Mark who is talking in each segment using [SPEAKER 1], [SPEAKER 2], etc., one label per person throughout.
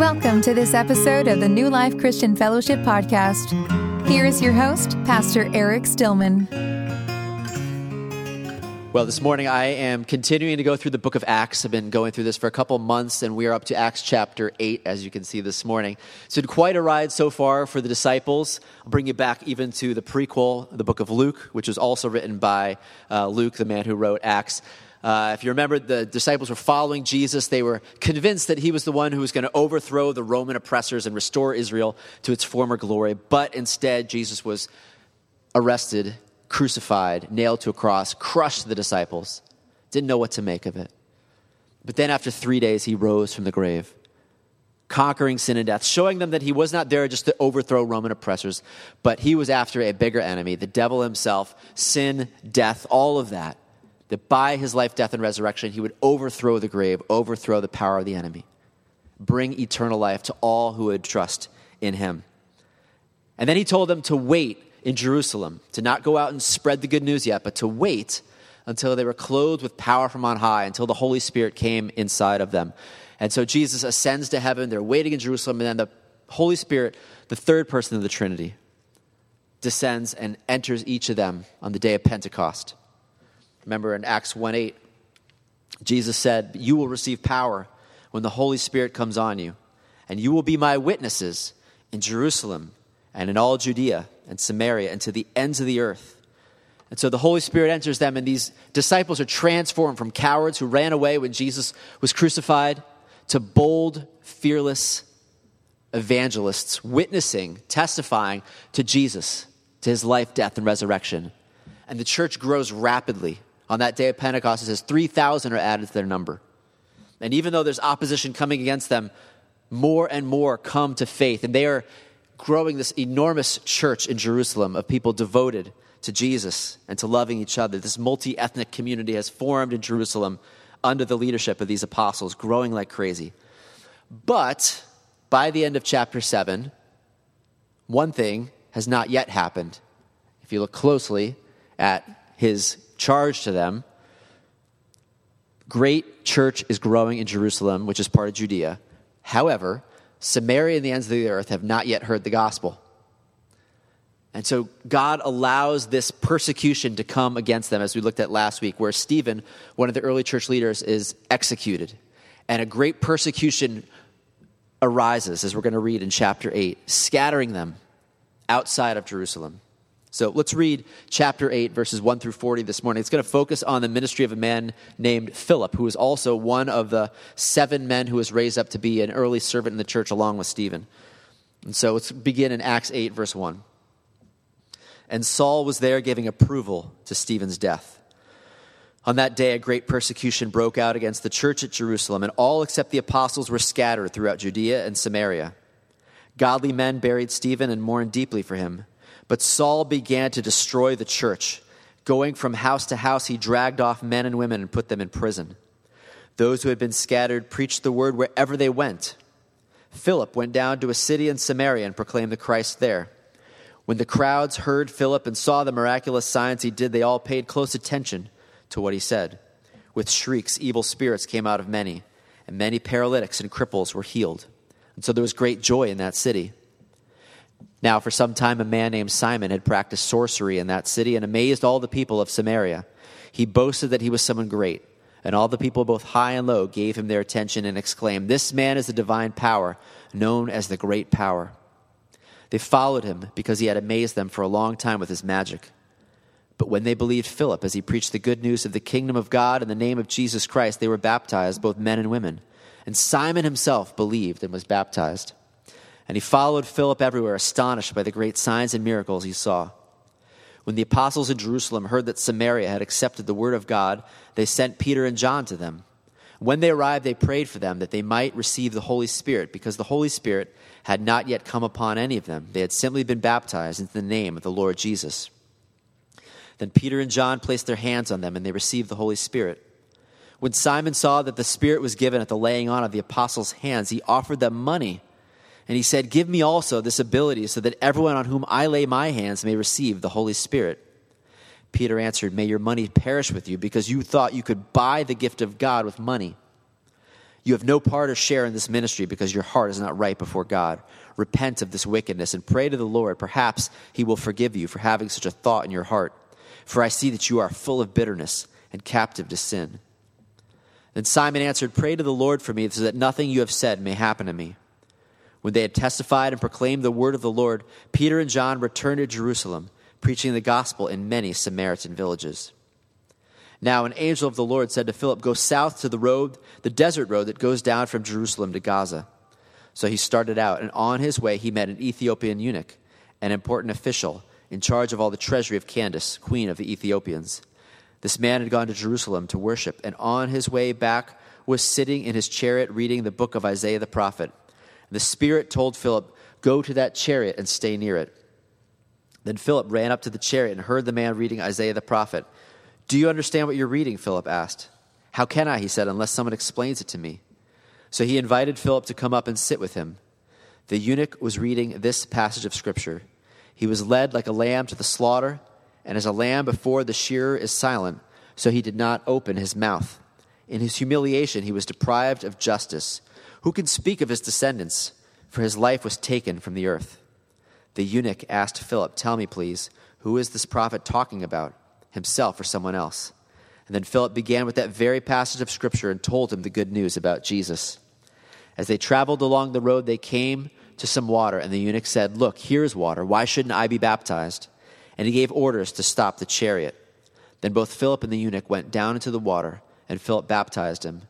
[SPEAKER 1] Welcome to this episode of the New Life Christian Fellowship Podcast. Here is your host, Pastor Eric Stillman.
[SPEAKER 2] Well, this morning I am continuing to go through the book of Acts. I've been going through this for a couple months, and we are up to Acts chapter 8, as you can see this morning. It's been quite a ride so far for the disciples. I'll bring you back even to the prequel, the book of Luke, which was also written by uh, Luke, the man who wrote Acts. Uh, if you remember, the disciples were following Jesus. They were convinced that he was the one who was going to overthrow the Roman oppressors and restore Israel to its former glory. But instead, Jesus was arrested, crucified, nailed to a cross, crushed the disciples. Didn't know what to make of it. But then, after three days, he rose from the grave, conquering sin and death, showing them that he was not there just to overthrow Roman oppressors, but he was after a bigger enemy, the devil himself, sin, death, all of that that by his life, death, and resurrection, he would overthrow the grave, overthrow the power of the enemy, bring eternal life to all who would trust in him. And then he told them to wait in Jerusalem, to not go out and spread the good news yet, but to wait until they were clothed with power from on high, until the Holy Spirit came inside of them. And so Jesus ascends to heaven. They're waiting in Jerusalem, and then the Holy Spirit, the third person of the Trinity, descends and enters each of them on the day of Pentecost. Remember in Acts 1 8, Jesus said, You will receive power when the Holy Spirit comes on you, and you will be my witnesses in Jerusalem and in all Judea and Samaria and to the ends of the earth. And so the Holy Spirit enters them, and these disciples are transformed from cowards who ran away when Jesus was crucified to bold, fearless evangelists, witnessing, testifying to Jesus, to his life, death, and resurrection. And the church grows rapidly on that day of Pentecost, it says 3,000 are added to their number. And even though there's opposition coming against them, more and more come to faith. And they are growing this enormous church in Jerusalem of people devoted to Jesus and to loving each other. This multi ethnic community has formed in Jerusalem under the leadership of these apostles, growing like crazy. But by the end of chapter 7, one thing has not yet happened. If you look closely at his charge to them great church is growing in Jerusalem, which is part of Judea. However, Samaria and the ends of the earth have not yet heard the gospel. And so God allows this persecution to come against them, as we looked at last week, where Stephen, one of the early church leaders, is executed. And a great persecution arises, as we're going to read in chapter 8, scattering them outside of Jerusalem. So let's read chapter 8, verses 1 through 40 this morning. It's going to focus on the ministry of a man named Philip, who is also one of the seven men who was raised up to be an early servant in the church along with Stephen. And so let's begin in Acts 8, verse 1. And Saul was there giving approval to Stephen's death. On that day, a great persecution broke out against the church at Jerusalem, and all except the apostles were scattered throughout Judea and Samaria. Godly men buried Stephen and mourned deeply for him. But Saul began to destroy the church. Going from house to house, he dragged off men and women and put them in prison. Those who had been scattered preached the word wherever they went. Philip went down to a city in Samaria and proclaimed the Christ there. When the crowds heard Philip and saw the miraculous signs he did, they all paid close attention to what he said. With shrieks, evil spirits came out of many, and many paralytics and cripples were healed. And so there was great joy in that city. Now, for some time, a man named Simon had practiced sorcery in that city and amazed all the people of Samaria. He boasted that he was someone great, and all the people, both high and low, gave him their attention and exclaimed, This man is the divine power, known as the great power. They followed him because he had amazed them for a long time with his magic. But when they believed Philip as he preached the good news of the kingdom of God in the name of Jesus Christ, they were baptized, both men and women. And Simon himself believed and was baptized. And he followed Philip everywhere, astonished by the great signs and miracles he saw. When the apostles in Jerusalem heard that Samaria had accepted the word of God, they sent Peter and John to them. When they arrived, they prayed for them that they might receive the Holy Spirit, because the Holy Spirit had not yet come upon any of them. They had simply been baptized into the name of the Lord Jesus. Then Peter and John placed their hands on them, and they received the Holy Spirit. When Simon saw that the Spirit was given at the laying on of the apostles' hands, he offered them money and he said, Give me also this ability so that everyone on whom I lay my hands may receive the Holy Spirit. Peter answered, May your money perish with you because you thought you could buy the gift of God with money. You have no part or share in this ministry because your heart is not right before God. Repent of this wickedness and pray to the Lord. Perhaps he will forgive you for having such a thought in your heart. For I see that you are full of bitterness and captive to sin. Then Simon answered, Pray to the Lord for me, so that nothing you have said may happen to me. When they had testified and proclaimed the word of the Lord, Peter and John returned to Jerusalem, preaching the gospel in many Samaritan villages. Now, an angel of the Lord said to Philip, Go south to the road, the desert road that goes down from Jerusalem to Gaza. So he started out, and on his way he met an Ethiopian eunuch, an important official in charge of all the treasury of Candace, queen of the Ethiopians. This man had gone to Jerusalem to worship, and on his way back was sitting in his chariot reading the book of Isaiah the prophet. The Spirit told Philip, Go to that chariot and stay near it. Then Philip ran up to the chariot and heard the man reading Isaiah the prophet. Do you understand what you're reading? Philip asked. How can I, he said, unless someone explains it to me? So he invited Philip to come up and sit with him. The eunuch was reading this passage of Scripture He was led like a lamb to the slaughter, and as a lamb before the shearer is silent, so he did not open his mouth. In his humiliation, he was deprived of justice. Who can speak of his descendants? For his life was taken from the earth. The eunuch asked Philip, Tell me, please, who is this prophet talking about? himself or someone else. And then Philip began with that very passage of Scripture and told him the good news about Jesus. As they traveled along the road, they came to some water, and the eunuch said, Look, here's water. Why shouldn't I be baptized? And he gave orders to stop the chariot. Then both Philip and the eunuch went down into the water, and Philip baptized him.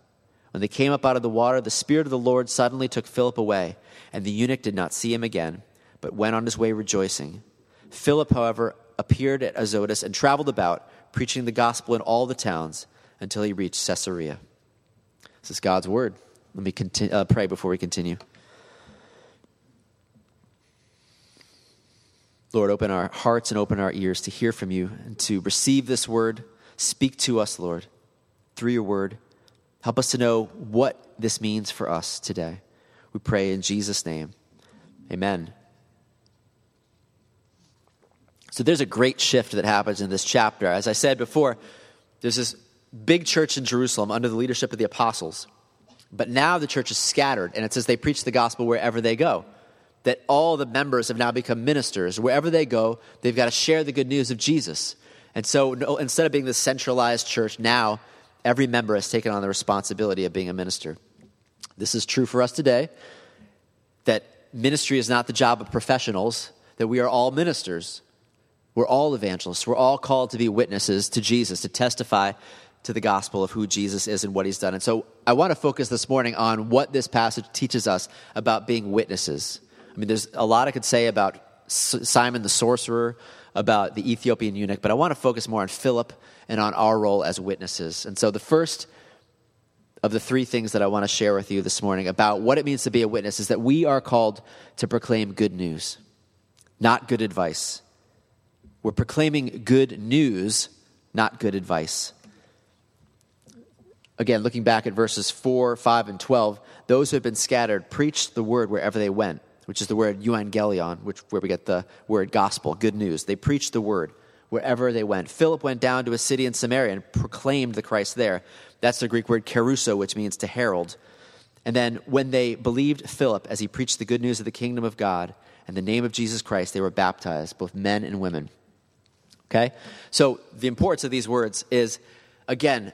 [SPEAKER 2] When they came up out of the water, the Spirit of the Lord suddenly took Philip away, and the eunuch did not see him again, but went on his way rejoicing. Philip, however, appeared at Azotus and traveled about, preaching the gospel in all the towns until he reached Caesarea. This is God's word. Let me continue, uh, pray before we continue. Lord, open our hearts and open our ears to hear from you and to receive this word. Speak to us, Lord, through your word. Help us to know what this means for us today. We pray in Jesus' name. Amen. So there's a great shift that happens in this chapter. As I said before, there's this big church in Jerusalem under the leadership of the apostles. But now the church is scattered, and it says they preach the gospel wherever they go. That all the members have now become ministers. Wherever they go, they've got to share the good news of Jesus. And so no, instead of being the centralized church, now every member has taken on the responsibility of being a minister. This is true for us today that ministry is not the job of professionals, that we are all ministers. We're all evangelists. We're all called to be witnesses to Jesus, to testify to the gospel of who Jesus is and what he's done. And so I want to focus this morning on what this passage teaches us about being witnesses. I mean, there's a lot I could say about Simon the sorcerer, about the Ethiopian eunuch, but I want to focus more on Philip and on our role as witnesses. And so the first of the three things that I want to share with you this morning about what it means to be a witness is that we are called to proclaim good news, not good advice. We're proclaiming good news, not good advice. Again, looking back at verses 4, 5, and 12, those who have been scattered preached the word wherever they went, which is the word euangelion, which, where we get the word gospel, good news. They preached the word wherever they went. Philip went down to a city in Samaria and proclaimed the Christ there. That's the Greek word kerusso, which means to herald. And then when they believed Philip as he preached the good news of the kingdom of God and the name of Jesus Christ, they were baptized, both men and women. Okay? So the importance of these words is, again,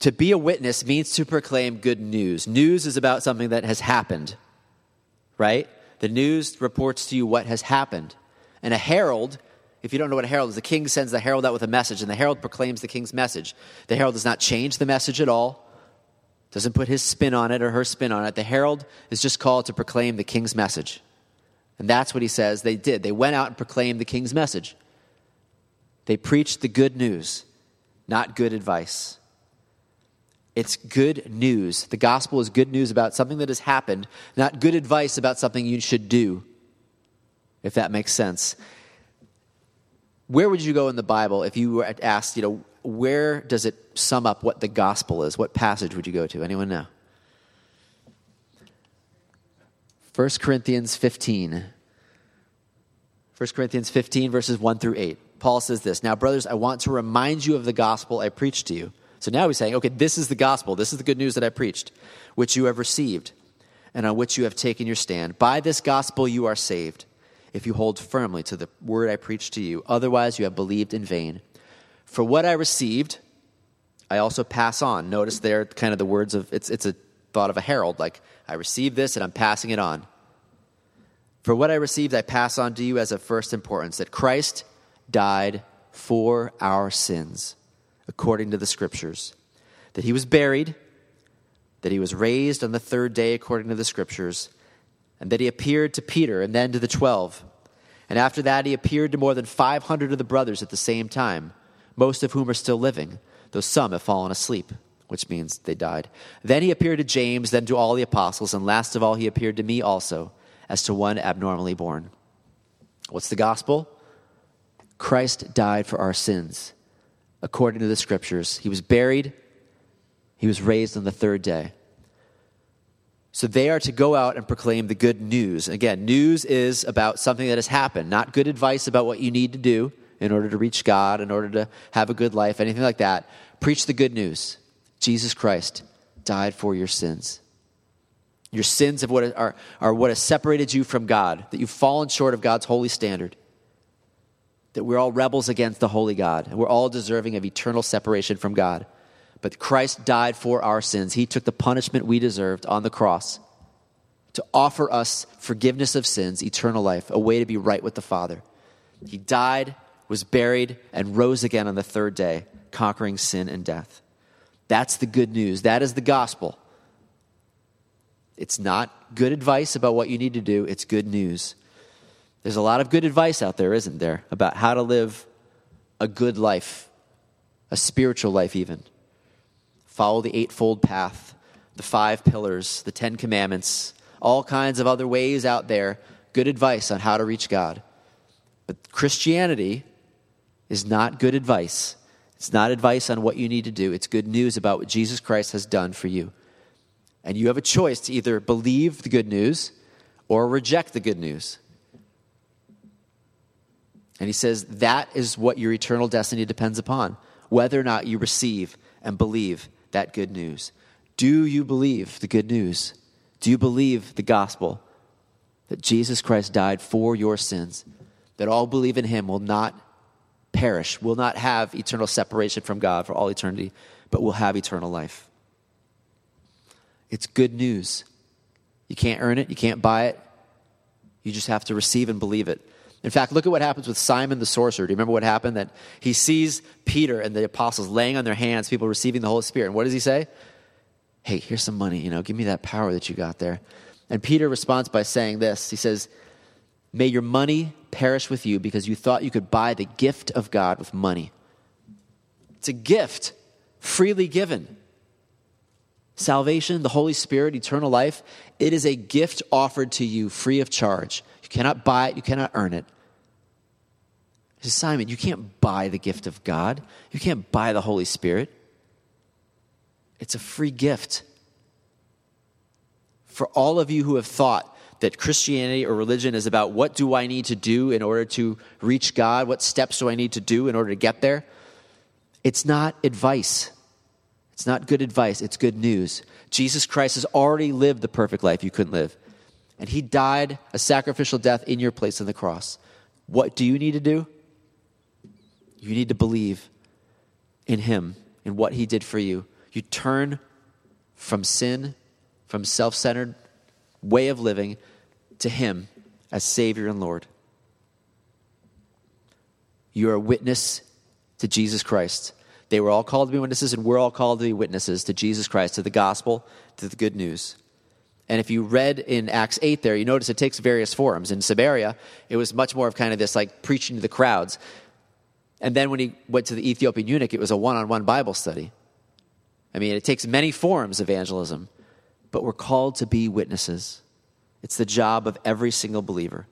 [SPEAKER 2] to be a witness means to proclaim good news. News is about something that has happened, right? The news reports to you what has happened. And a herald, if you don't know what a herald is, the king sends the herald out with a message, and the herald proclaims the king's message. The herald does not change the message at all, doesn't put his spin on it or her spin on it. The herald is just called to proclaim the king's message. And that's what he says they did. They went out and proclaimed the king's message. They preached the good news, not good advice. It's good news. The gospel is good news about something that has happened, not good advice about something you should do, if that makes sense. Where would you go in the Bible if you were asked, you know, where does it sum up what the gospel is? What passage would you go to? Anyone know? 1 Corinthians 15. 1 Corinthians 15, verses 1 through 8. Paul says this Now, brothers, I want to remind you of the gospel I preached to you. So now he's saying, okay, this is the gospel. This is the good news that I preached, which you have received and on which you have taken your stand. By this gospel you are saved, if you hold firmly to the word I preached to you. Otherwise, you have believed in vain. For what I received, I also pass on. Notice there, kind of the words of it's, it's a thought of a herald, like, I received this and I'm passing it on. For what I received, I pass on to you as of first importance that Christ died for our sins according to the scriptures, that he was buried, that he was raised on the third day according to the scriptures, and that he appeared to Peter and then to the twelve. And after that, he appeared to more than 500 of the brothers at the same time, most of whom are still living, though some have fallen asleep, which means they died. Then he appeared to James, then to all the apostles, and last of all, he appeared to me also, as to one abnormally born. What's the gospel? Christ died for our sins according to the scriptures. He was buried, he was raised on the third day. So they are to go out and proclaim the good news. Again, news is about something that has happened, not good advice about what you need to do in order to reach God, in order to have a good life, anything like that. Preach the good news. Jesus Christ died for your sins. Your sins of what are, are what has separated you from God, that you've fallen short of God's holy standard that we're all rebels against the holy God, and we're all deserving of eternal separation from God. But Christ died for our sins. He took the punishment we deserved on the cross to offer us forgiveness of sins, eternal life, a way to be right with the Father. He died, was buried, and rose again on the third day, conquering sin and death. That's the good news. That is the gospel. It's not good advice about what you need to do, it's good news. There's a lot of good advice out there, isn't there, about how to live a good life, a spiritual life, even. Follow the eightfold path, the five pillars, the Ten Commandments, all kinds of other ways out there, good advice on how to reach God. But Christianity is not good advice. It's not advice on what you need to do. It's good news about what Jesus Christ has done for you. And you have a choice to either believe the good news or reject the good news. And he says that is what your eternal destiny depends upon, whether or not you receive and believe that good news. Do you believe the good news? Do you believe the gospel that Jesus Christ died for your sins, that all believe in him will not perish, will not have eternal separation from God for all eternity, but will have eternal life? It's good news. You can't earn it, you can't buy it. You just have to receive and believe it. In fact, look at what happens with Simon the sorcerer. Do you remember what happened? That he sees Peter and the apostles laying on their hands, people receiving the Holy Spirit. And what does he say? Hey, here's some money, you know, give me that power that you got there. And Peter responds by saying this He says, May your money perish with you because you thought you could buy the gift of God with money. It's a gift, freely given. Salvation, the Holy Spirit, eternal life, it is a gift offered to you free of charge. You cannot buy it, you cannot earn it. He says, Simon, you can't buy the gift of God. You can't buy the Holy Spirit. It's a free gift. For all of you who have thought that Christianity or religion is about what do I need to do in order to reach God? What steps do I need to do in order to get there? It's not advice. It's not good advice. It's good news. Jesus Christ has already lived the perfect life you couldn't live. And he died a sacrificial death in your place on the cross. What do you need to do? You need to believe in him, in what he did for you. You turn from sin, from self centered way of living, to him as Savior and Lord. You are a witness to Jesus Christ. They were all called to be witnesses, and we're all called to be witnesses to Jesus Christ, to the gospel, to the good news. And if you read in Acts 8 there, you notice it takes various forms. In Samaria, it was much more of kind of this like preaching to the crowds. And then when he went to the Ethiopian eunuch, it was a one on one Bible study. I mean, it takes many forms, evangelism, but we're called to be witnesses. It's the job of every single believer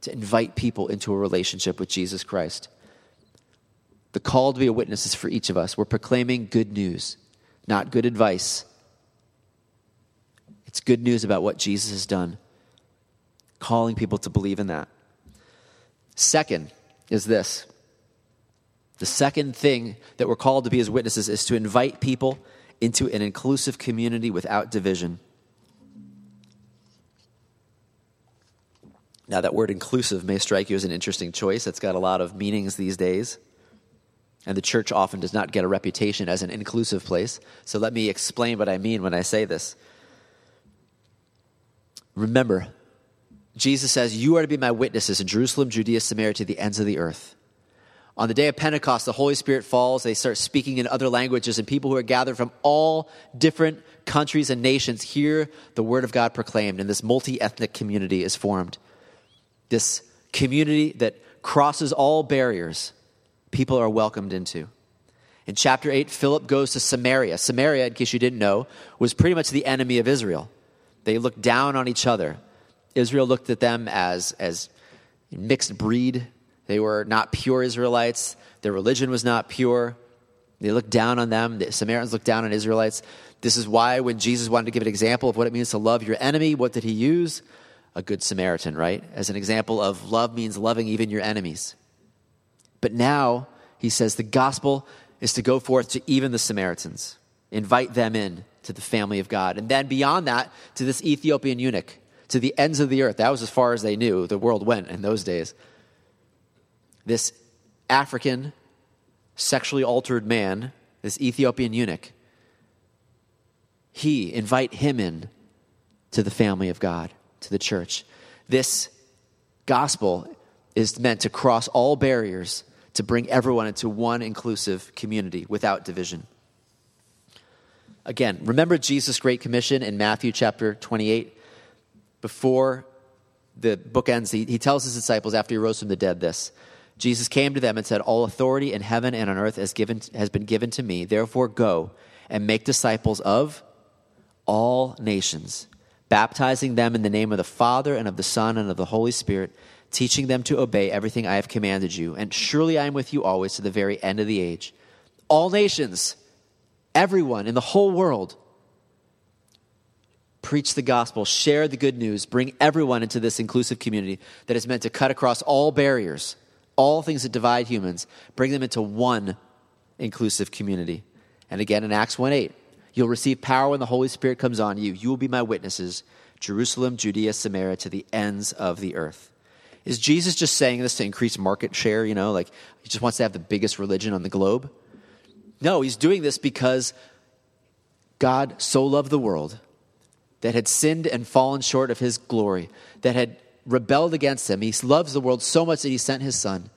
[SPEAKER 2] to invite people into a relationship with Jesus Christ. The call to be a witness is for each of us. We're proclaiming good news, not good advice it's good news about what Jesus has done, calling people to believe in that. Second is this The second thing that we're called to be as witnesses is to invite people into an inclusive community without division. Now, that word inclusive may strike you as an interesting choice. It's got a lot of meanings these days. And the church often does not get a reputation as an inclusive place. So let me explain what I mean when I say this. Remember, Jesus says, You are to be my witnesses in Jerusalem, Judea, Samaria, to the ends of the earth. On the day of Pentecost, the Holy Spirit falls. They start speaking in other languages, and people who are gathered from all different countries and nations hear the word of God proclaimed, and this multi ethnic community is formed. This community that crosses all barriers, people are welcomed into. In chapter 8, Philip goes to Samaria. Samaria, in case you didn't know, was pretty much the enemy of Israel. They looked down on each other. Israel looked at them as, as mixed breed. They were not pure Israelites. Their religion was not pure. They looked down on them. The Samaritans looked down on Israelites. This is why, when Jesus wanted to give an example of what it means to love your enemy, what did he use? A good Samaritan, right? As an example of love means loving even your enemies. But now, he says the gospel is to go forth to even the Samaritans, invite them in to the family of God. And then beyond that, to this Ethiopian eunuch to the ends of the earth. That was as far as they knew the world went in those days. This African, sexually altered man, this Ethiopian eunuch, he, invite him in to the family of God, to the church. This gospel is meant to cross all barriers, to bring everyone into one inclusive community without division. Again, remember Jesus' Great Commission in Matthew chapter 28? before the book ends, he, he tells his disciples after he rose from the dead this Jesus came to them and said, All authority in heaven and on earth has, given, has been given to me. Therefore, go and make disciples of all nations, baptizing them in the name of the Father and of the Son and of the Holy Spirit, teaching them to obey everything I have commanded you. And surely I am with you always to the very end of the age. All nations, everyone in the whole world preach the gospel, share the good news, bring everyone into this inclusive community that is meant to cut across all barriers, all things that divide humans, bring them into one inclusive community. And again in Acts 1 8, you'll receive power when the Holy Spirit comes on you. You will be my witnesses, Jerusalem, Judea, Samaria, to the ends of the earth. Is Jesus just saying this to increase market share? You know, like he just wants to have the biggest religion on the globe? No, he's doing this because God so loved the world that had sinned and fallen short of his glory, that had rebelled against him. He loves the world so much that he sent his son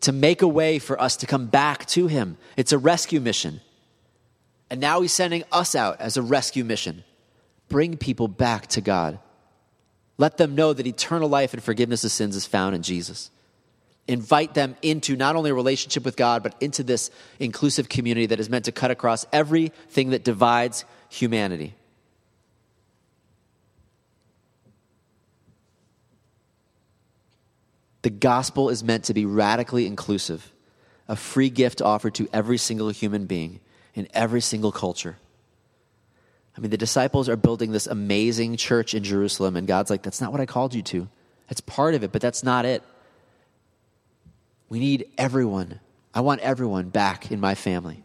[SPEAKER 2] to make a way for us to come back to him. It's a rescue mission. And now he's sending us out as a rescue mission. Bring people back to God. Let them know that eternal life and forgiveness of sins is found in Jesus. Invite them into not only a relationship with God, but into this inclusive community that is meant to cut across everything that divides humanity. The gospel is meant to be radically inclusive, a free gift offered to every single human being in every single culture. I mean, the disciples are building this amazing church in Jerusalem, and God's like, that's not what I called you to. That's part of it, but that's not it. We need everyone. I want everyone back in my family.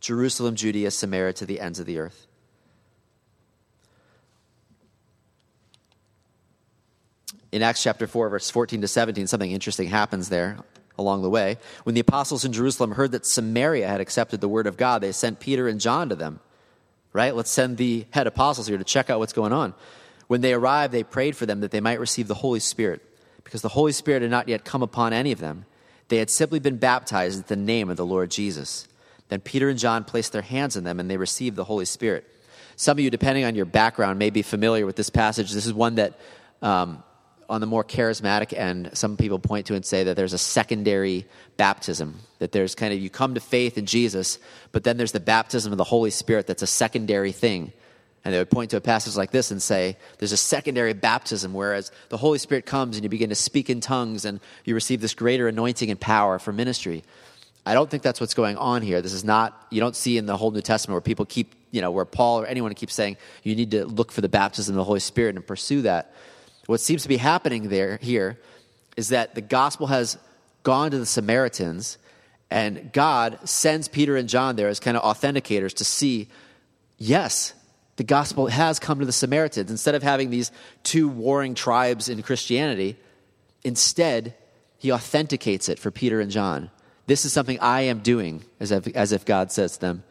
[SPEAKER 2] Jerusalem, Judea, Samaria, to the ends of the earth. In Acts chapter 4, verse 14 to 17, something interesting happens there along the way. When the apostles in Jerusalem heard that Samaria had accepted the word of God, they sent Peter and John to them. Right? Let's send the head apostles here to check out what's going on. When they arrived, they prayed for them that they might receive the Holy Spirit, because the Holy Spirit had not yet come upon any of them. They had simply been baptized in the name of the Lord Jesus. Then Peter and John placed their hands on them and they received the Holy Spirit. Some of you, depending on your background, may be familiar with this passage. This is one that, um, on the more charismatic end, some people point to and say that there's a secondary baptism. That there's kind of, you come to faith in Jesus, but then there's the baptism of the Holy Spirit that's a secondary thing. And they would point to a passage like this and say, there's a secondary baptism, whereas the Holy Spirit comes and you begin to speak in tongues and you receive this greater anointing and power for ministry. I don't think that's what's going on here. This is not, you don't see in the whole New Testament where people keep, you know, where Paul or anyone keeps saying you need to look for the baptism of the Holy Spirit and pursue that. What seems to be happening there, here, is that the gospel has gone to the Samaritans, and God sends Peter and John there as kind of authenticators to see, yes, the gospel has come to the Samaritans. Instead of having these two warring tribes in Christianity, instead, he authenticates it for Peter and John. This is something I am doing, as if, as if God says to them,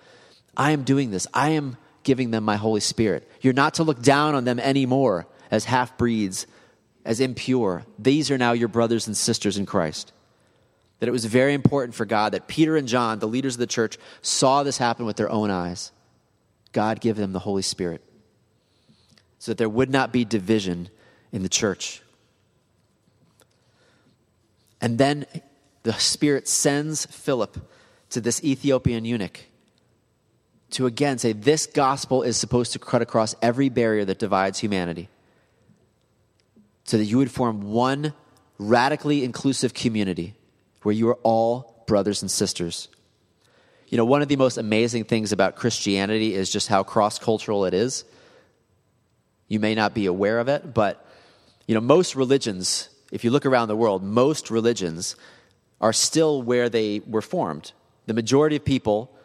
[SPEAKER 2] I am doing this. I am giving them my Holy Spirit. You're not to look down on them anymore as half breeds, as impure. These are now your brothers and sisters in Christ. That it was very important for God that Peter and John, the leaders of the church, saw this happen with their own eyes. God give them the Holy Spirit so that there would not be division in the church. And then the Spirit sends Philip to this Ethiopian eunuch to again say, This gospel is supposed to cut across every barrier that divides humanity. So that you would form one radically inclusive community where you are all brothers and sisters. You know, one of the most amazing things about Christianity is just how cross cultural it is. You may not be aware of it, but, you know, most religions, if you look around the world, most religions are still where they were formed. The majority of people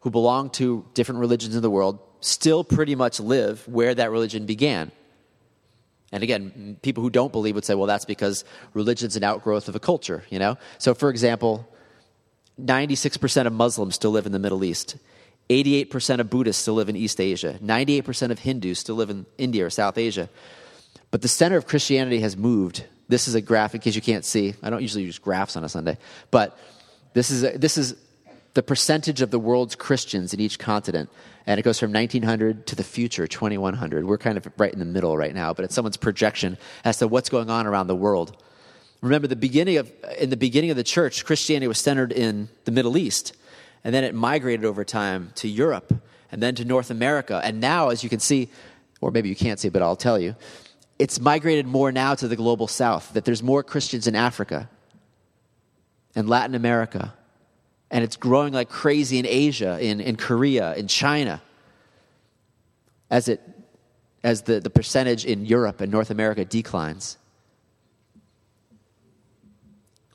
[SPEAKER 2] who belong to different religions in the world still pretty much live where that religion began. And again, people who don't believe would say, well, that's because religion's an outgrowth of a culture, you know? So, for example, 96% of Muslims still live in the Middle East. 88% of Buddhists still live in East Asia. 98% of Hindus still live in India or South Asia. But the center of Christianity has moved. This is a graph in case you can't see. I don't usually use graphs on a Sunday. But this is, a, this is the percentage of the world's Christians in each continent. And it goes from 1900 to the future, 2100. We're kind of right in the middle right now, but it's someone's projection as to what's going on around the world. Remember, the beginning of, in the beginning of the church, Christianity was centered in the Middle East. And then it migrated over time to Europe and then to North America. And now, as you can see, or maybe you can't see, but I'll tell you, it's migrated more now to the global south, that there's more Christians in Africa and Latin America and it's growing like crazy in Asia, in, in Korea, in China, as, it, as the, the percentage in Europe and North America declines.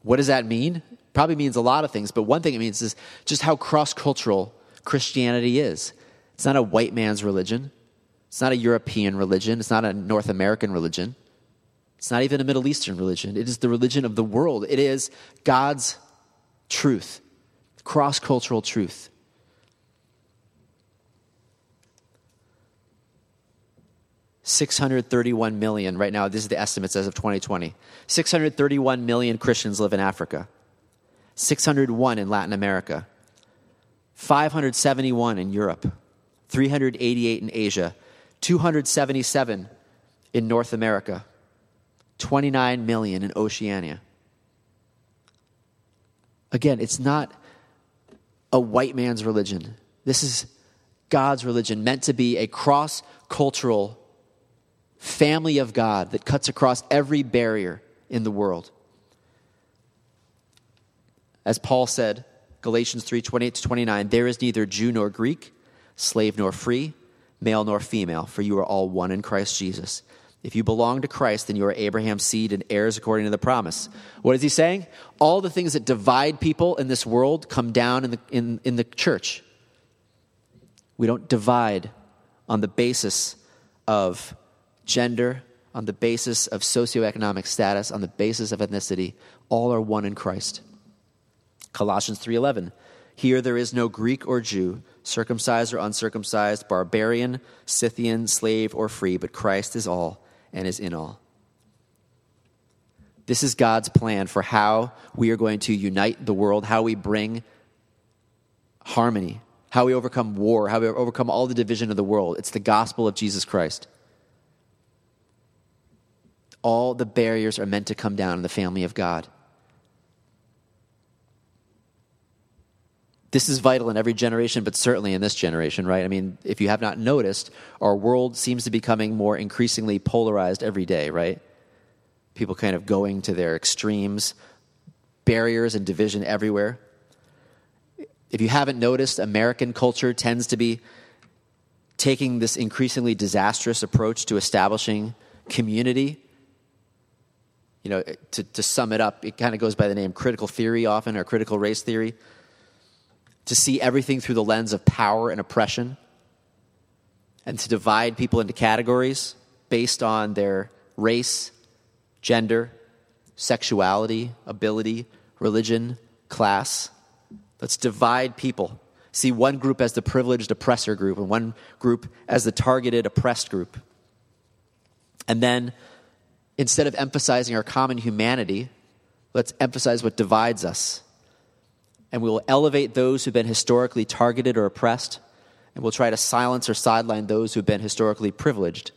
[SPEAKER 2] What does that mean? Probably means a lot of things, but one thing it means is just how cross cultural Christianity is. It's not a white man's religion, it's not a European religion, it's not a North American religion, it's not even a Middle Eastern religion. It is the religion of the world, it is God's truth cross cultural truth. Six hundred thirty-one million right now. This is the estimates as of 2020. Six hundred thirty-one million Christians live in Africa. Six hundred one in Latin America. Five hundred seventy-one in Europe. Three hundred eighty-eight in Asia. Two hundred seventy-seven in North America. Twenty-nine million in Oceania. Again, it's not a white man's religion. This is God's religion, meant to be a cross cultural family of God that cuts across every barrier in the world. As Paul said, Galatians 3 28 to 29, there is neither Jew nor Greek, slave nor free, male nor female, for you are all one in Christ Jesus. If you belong to Christ, then you are Abraham's seed and heirs according to the promise. What is he saying? All the things that divide people in this world come down in the, in, in the church. We don't divide on the basis of gender, on the basis of socioeconomic status, on the basis of ethnicity. All are one in Christ. Colossians 3:11. Here there is no Greek or Jew, circumcised or uncircumcised, barbarian, Scythian, slave or free, but Christ is all and is in all. This is God's plan for how we are going to unite the world, how we bring harmony, how we overcome war, how we overcome all the division of the world. It's the gospel of Jesus Christ. All the barriers are meant to come down in the family of God. This is vital in every generation, but certainly in this generation, right? I mean, if you have not noticed, our world seems to be becoming more increasingly polarized every day, right? People kind of going to their extremes, barriers and division everywhere. If you haven't noticed, American culture tends to be taking this increasingly disastrous approach to establishing community. You know, to, to sum it up, it kind of goes by the name critical theory often, or critical race theory. To see everything through the lens of power and oppression, and to divide people into categories based on their race, gender, sexuality, ability, religion, class. Let's divide people. See one group as the privileged oppressor group and one group as the targeted oppressed group. And then instead of emphasizing our common humanity, let's emphasize what divides us. And we will elevate those who've been historically targeted or oppressed, and we'll try to silence or sideline those who've been historically privileged.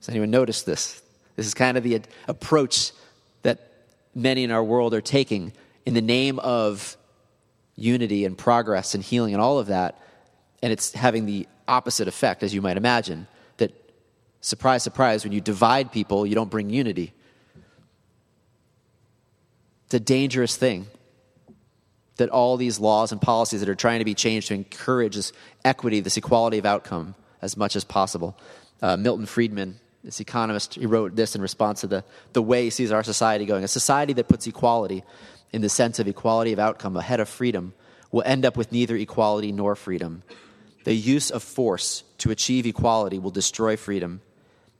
[SPEAKER 2] Has anyone noticed this? This is kind of the approach that many in our world are taking in the name of unity and progress and healing and all of that. And it's having the opposite effect, as you might imagine. Surprise, surprise, when you divide people, you don't bring unity. It's a dangerous thing that all these laws and policies that are trying to be changed to encourage this equity, this equality of outcome as much as possible. Uh, Milton Friedman this economist, he wrote this in response to the, the way he sees our society going. A society that puts equality in the sense of equality of outcome ahead of freedom will end up with neither equality nor freedom. The use of force to achieve equality will destroy freedom,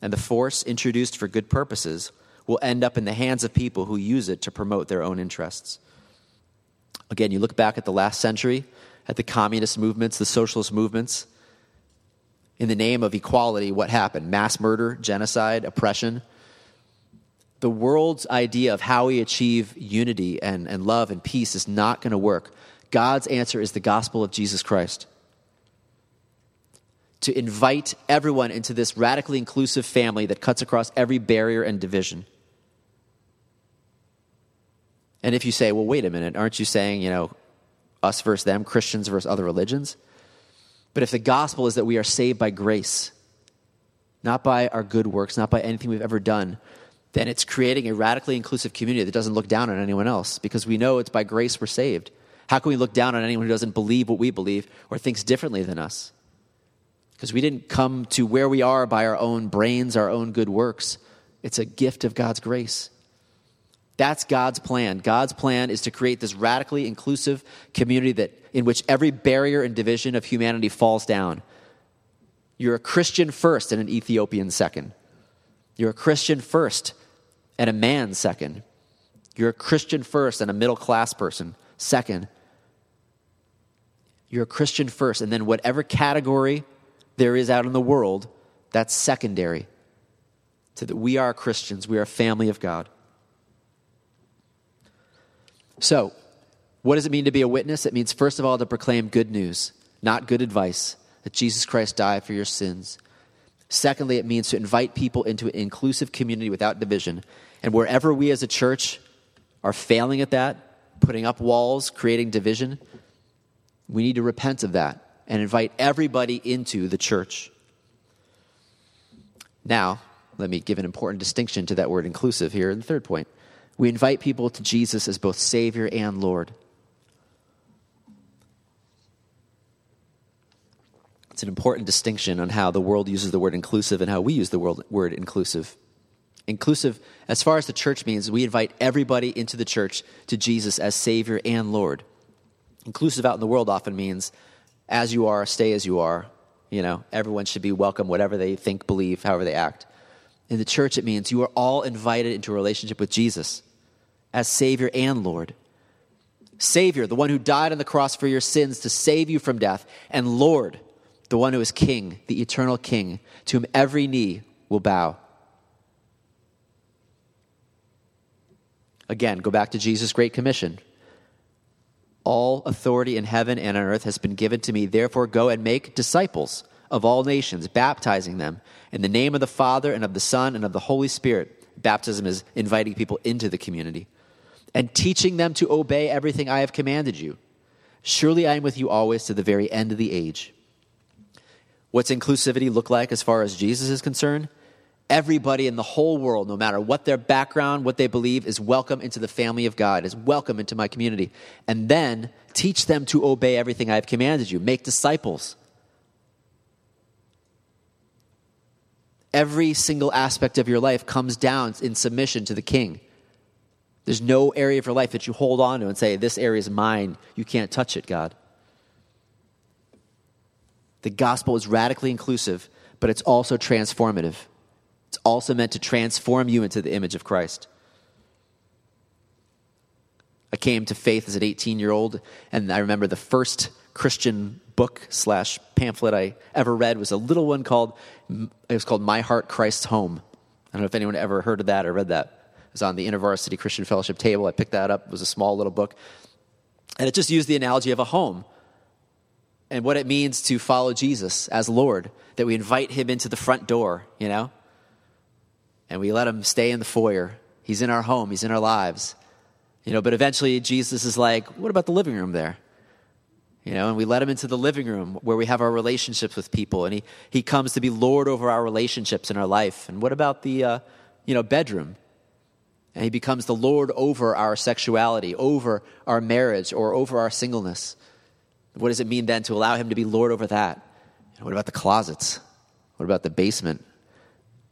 [SPEAKER 2] and the force introduced for good purposes will end up in the hands of people who use it to promote their own interests. Again, you look back at the last century, at the communist movements, the socialist movements, in the name of equality, what happened? Mass murder, genocide, oppression. The world's idea of how we achieve unity and, and love and peace is not going to work. God's answer is the gospel of Jesus Christ. To invite everyone into this radically inclusive family that cuts across every barrier and division. And if you say, well, wait a minute, aren't you saying, you know, us versus them, Christians versus other religions? But if the gospel is that we are saved by grace, not by our good works, not by anything we've ever done, then it's creating a radically inclusive community that doesn't look down on anyone else because we know it's by grace we're saved. How can we look down on anyone who doesn't believe what we believe or thinks differently than us? Because we didn't come to where we are by our own brains, our own good works. It's a gift of God's grace. That's God's plan. God's plan is to create this radically inclusive community that, in which every barrier and division of humanity falls down. You're a Christian first and an Ethiopian second. You're a Christian first and a man second. You're a Christian first and a middle class person second. You're a Christian first, and then whatever category there is out in the world, that's secondary. To that we are Christians, we are a family of God. So, what does it mean to be a witness? It means, first of all, to proclaim good news, not good advice, that Jesus Christ died for your sins. Secondly, it means to invite people into an inclusive community without division. And wherever we as a church are failing at that, putting up walls, creating division, we need to repent of that and invite everybody into the church. Now, let me give an important distinction to that word inclusive here in the third point. We invite people to Jesus as both Savior and Lord. It's an important distinction on how the world uses the word inclusive and how we use the word inclusive. Inclusive, as far as the church means, we invite everybody into the church to Jesus as Savior and Lord. Inclusive out in the world often means as you are, stay as you are. You know, everyone should be welcome, whatever they think, believe, however they act. In the church, it means you are all invited into a relationship with Jesus as Savior and Lord. Savior, the one who died on the cross for your sins to save you from death, and Lord, the one who is King, the eternal King, to whom every knee will bow. Again, go back to Jesus' Great Commission. All authority in heaven and on earth has been given to me. Therefore, go and make disciples of all nations, baptizing them in the name of the Father and of the Son and of the Holy Spirit. Baptism is inviting people into the community and teaching them to obey everything I have commanded you. Surely I am with you always to the very end of the age. What's inclusivity look like as far as Jesus is concerned? Everybody in the whole world, no matter what their background, what they believe, is welcome into the family of God, is welcome into my community. And then teach them to obey everything I have commanded you. Make disciples Every single aspect of your life comes down in submission to the king. There's no area of your life that you hold on to and say, This area is mine. You can't touch it, God. The gospel is radically inclusive, but it's also transformative. It's also meant to transform you into the image of Christ. I came to faith as an 18 year old, and I remember the first Christian book slash pamphlet I ever read was a little one called it was called My Heart Christ's Home. I don't know if anyone ever heard of that or read that. It was on the InterVarsity Christian Fellowship table. I picked that up. It was a small little book. And it just used the analogy of a home and what it means to follow Jesus as Lord, that we invite him into the front door, you know? And we let him stay in the foyer. He's in our home, he's in our lives. You know, but eventually Jesus is like, what about the living room there? You know, and we let him into the living room where we have our relationships with people, and he, he comes to be Lord over our relationships in our life. And what about the, uh, you know, bedroom? And he becomes the Lord over our sexuality, over our marriage, or over our singleness. What does it mean then to allow him to be Lord over that? what about the closets? What about the basement?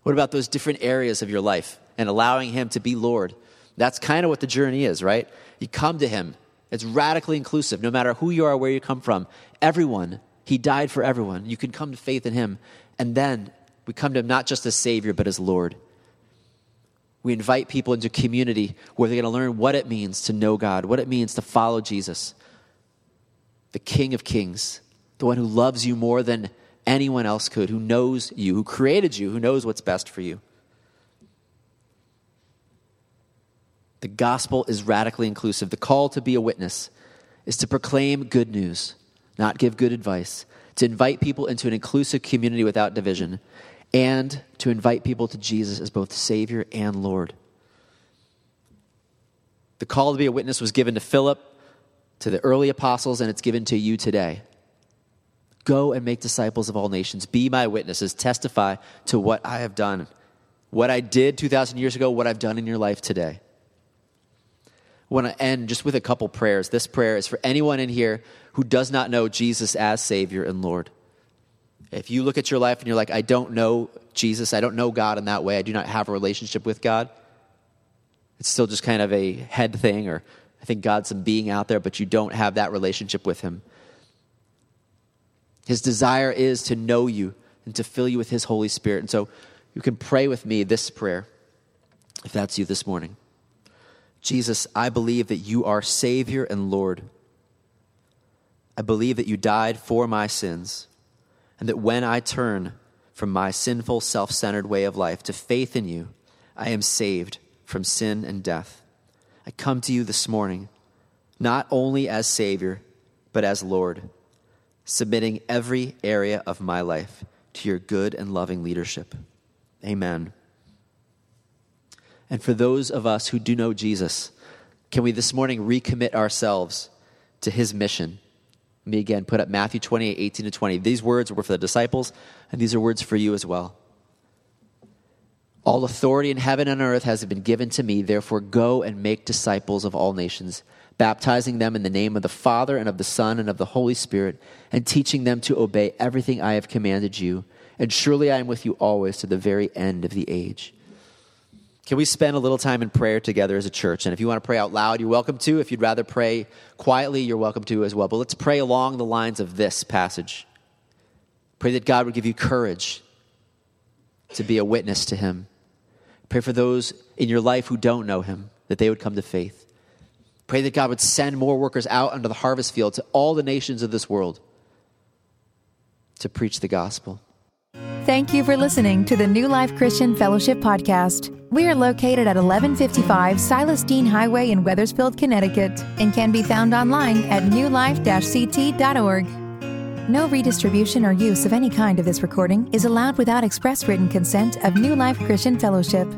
[SPEAKER 2] What about those different areas of your life and allowing him to be Lord? That's kind of what the journey is, right? You come to him it's radically inclusive, no matter who you are, where you come from. Everyone, He died for everyone. You can come to faith in Him. And then we come to Him not just as Savior, but as Lord. We invite people into community where they're going to learn what it means to know God, what it means to follow Jesus, the King of Kings, the one who loves you more than anyone else could, who knows you, who created you, who knows what's best for you. The gospel is radically inclusive. The call to be a witness is to proclaim good news, not give good advice, to invite people into an inclusive community without division, and to invite people to Jesus as both Savior and Lord. The call to be a witness was given to Philip, to the early apostles, and it's given to you today. Go and make disciples of all nations. Be my witnesses. Testify to what I have done, what I did 2,000 years ago, what I've done in your life today I want to end just with a couple prayers. This prayer is for anyone in here who does not know Jesus as Savior and Lord. If you look at your life and you're like, I don't know Jesus, I don't know God in that way, I do not have a relationship with God, it's still just kind of a head thing, or I think God's some being out there, but you don't have that relationship with Him. His desire is to know you and to fill you with His Holy Spirit. And so you can pray with me this prayer if that's you this morning. Jesus, I believe that you are Savior and Lord. I believe that you died for my sins, and that when I turn from my sinful, self centered way of life to faith in you, I am saved from sin and death. I come to you this morning, not only as Savior, but as Lord, submitting every area of my life to your good and loving leadership. Amen. And for those of us who do know Jesus, can we this morning recommit ourselves to his mission? Let me again put up Matthew 28 18 to 20. These words were for the disciples, and these are words for you as well. All authority in heaven and earth has been given to me. Therefore, go and make disciples of all nations, baptizing them in the name of the Father and of the Son and of the Holy Spirit, and teaching them to obey everything I have commanded you. And surely I am with you always to the very end of the age. Can we spend a little time in prayer together as a church? And if you want to pray out loud, you're welcome to. If you'd rather pray quietly, you're welcome to as well. But let's pray along the lines of this passage. Pray that God would give you courage to be a witness to Him. Pray for those in your life who don't know Him, that they would come to faith. Pray that God would send more workers out onto the harvest field to all the nations of this world to preach the gospel.
[SPEAKER 1] Thank you for listening to the New Life Christian Fellowship Podcast. We are located at 1155 Silas Deane Highway in Wethersfield, Connecticut, and can be found online at newlife-ct.org. No redistribution or use of any kind of this recording is allowed without express written consent of New Life Christian Fellowship.